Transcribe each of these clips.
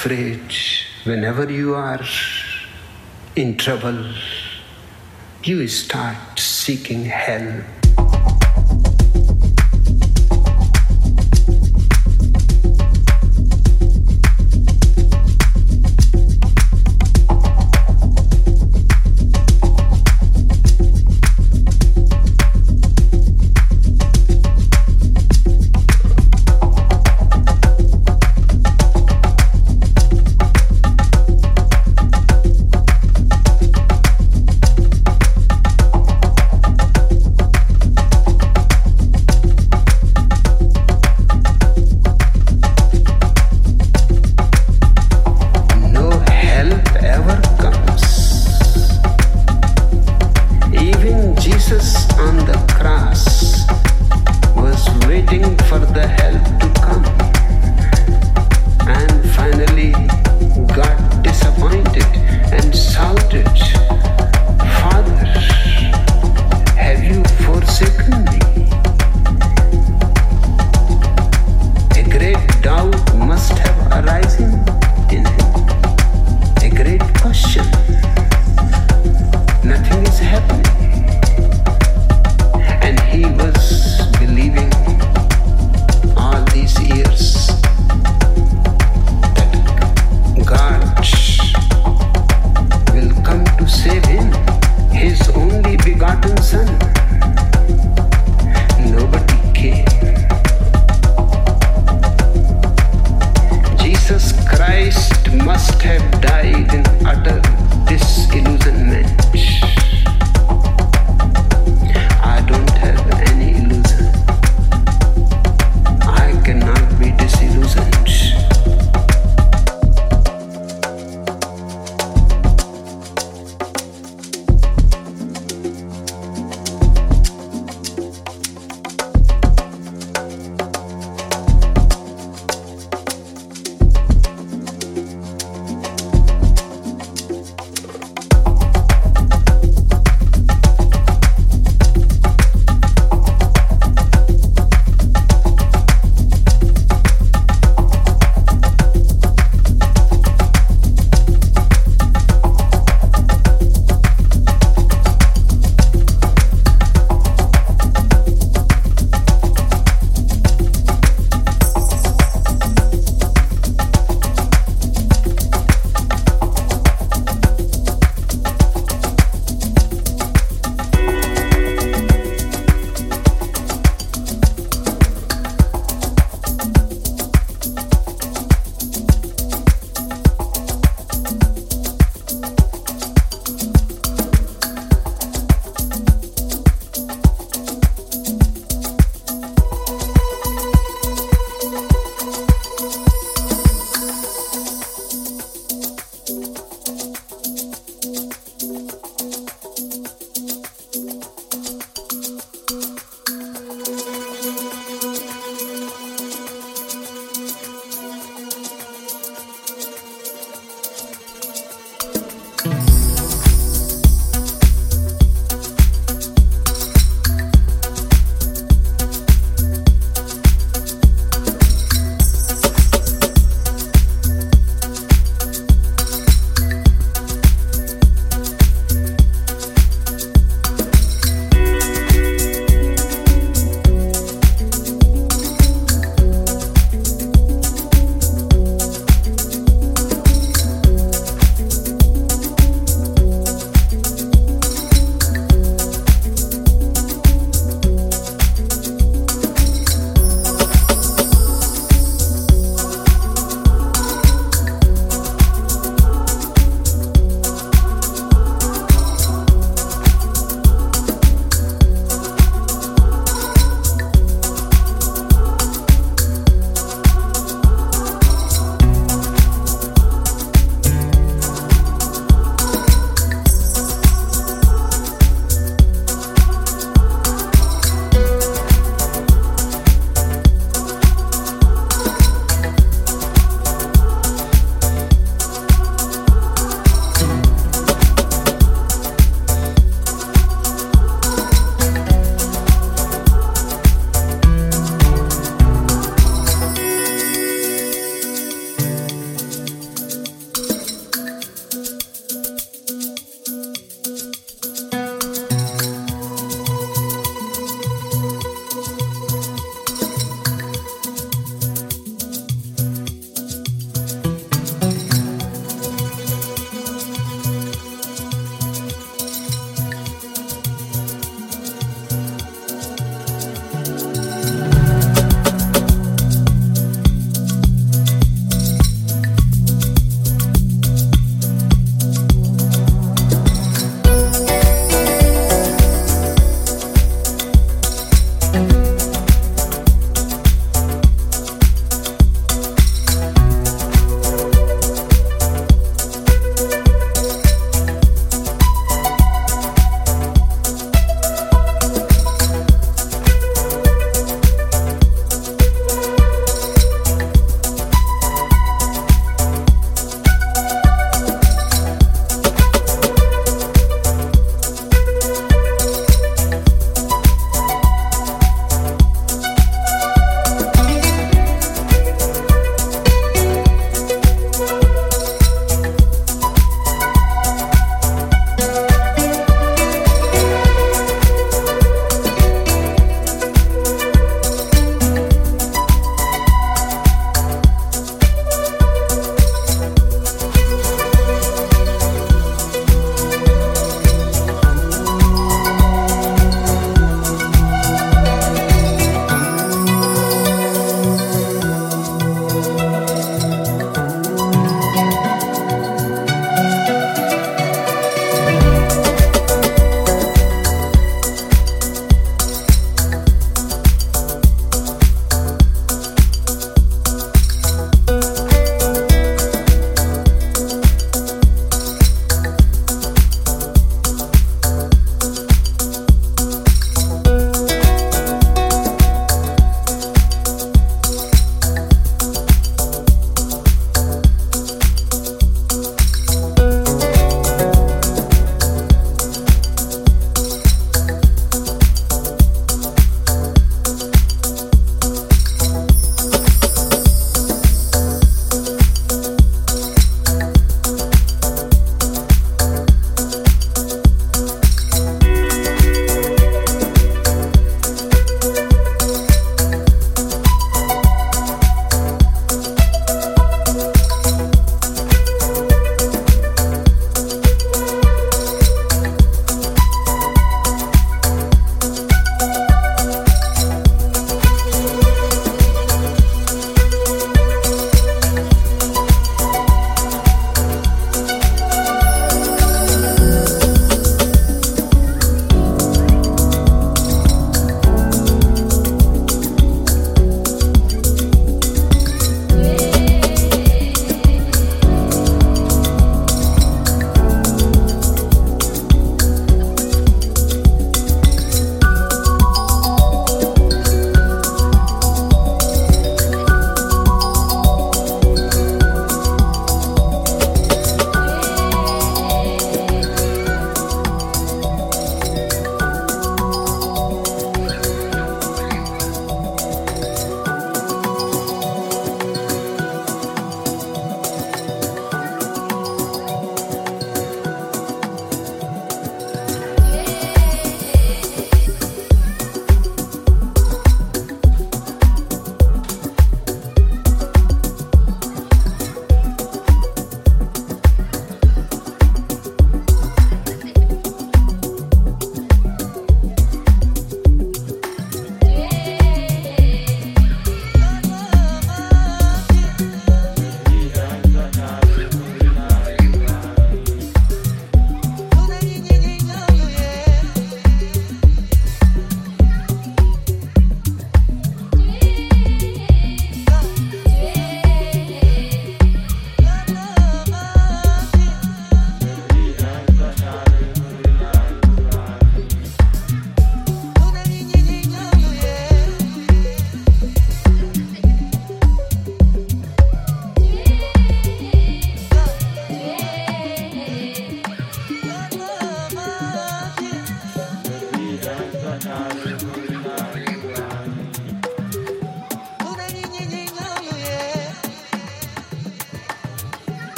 afraid, whenever you are in trouble, you start seeking help.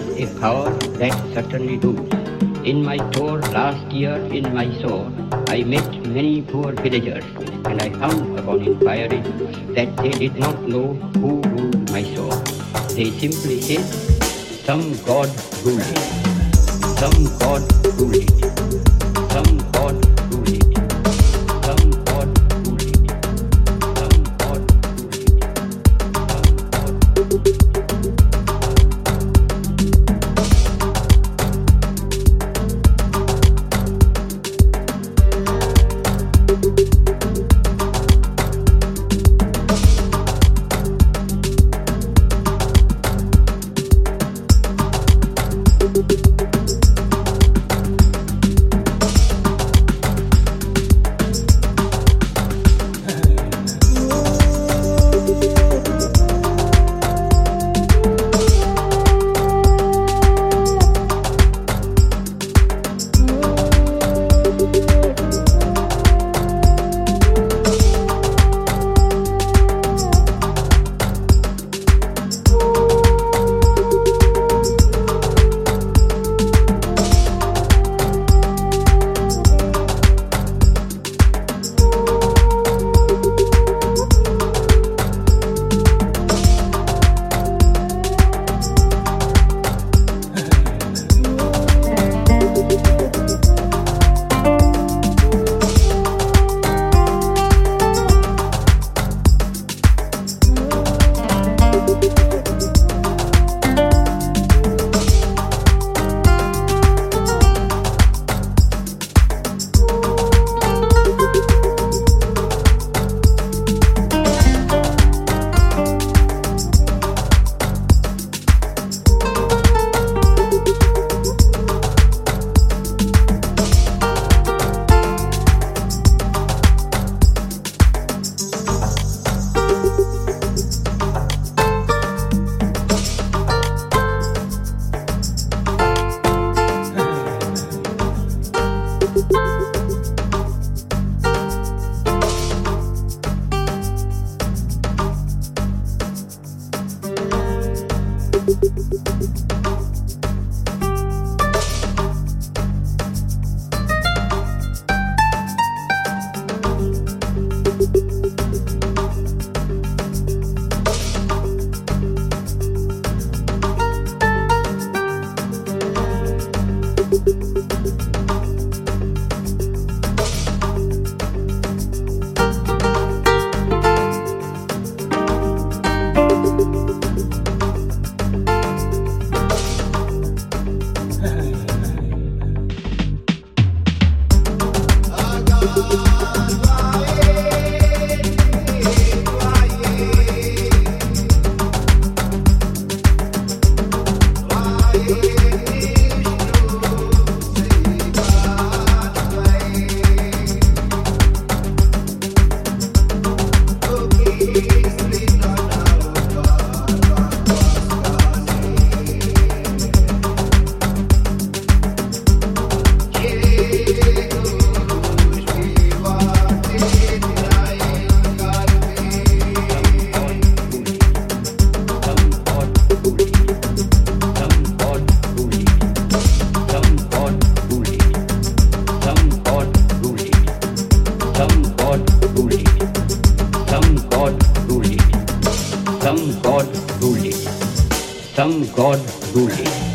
Is a power that certainly rules. In my tour last year in Mysore, I met many poor villagers and I found upon inquiry that they did not know who ruled Mysore. They simply said, some god ruled it. Some god some God ruling.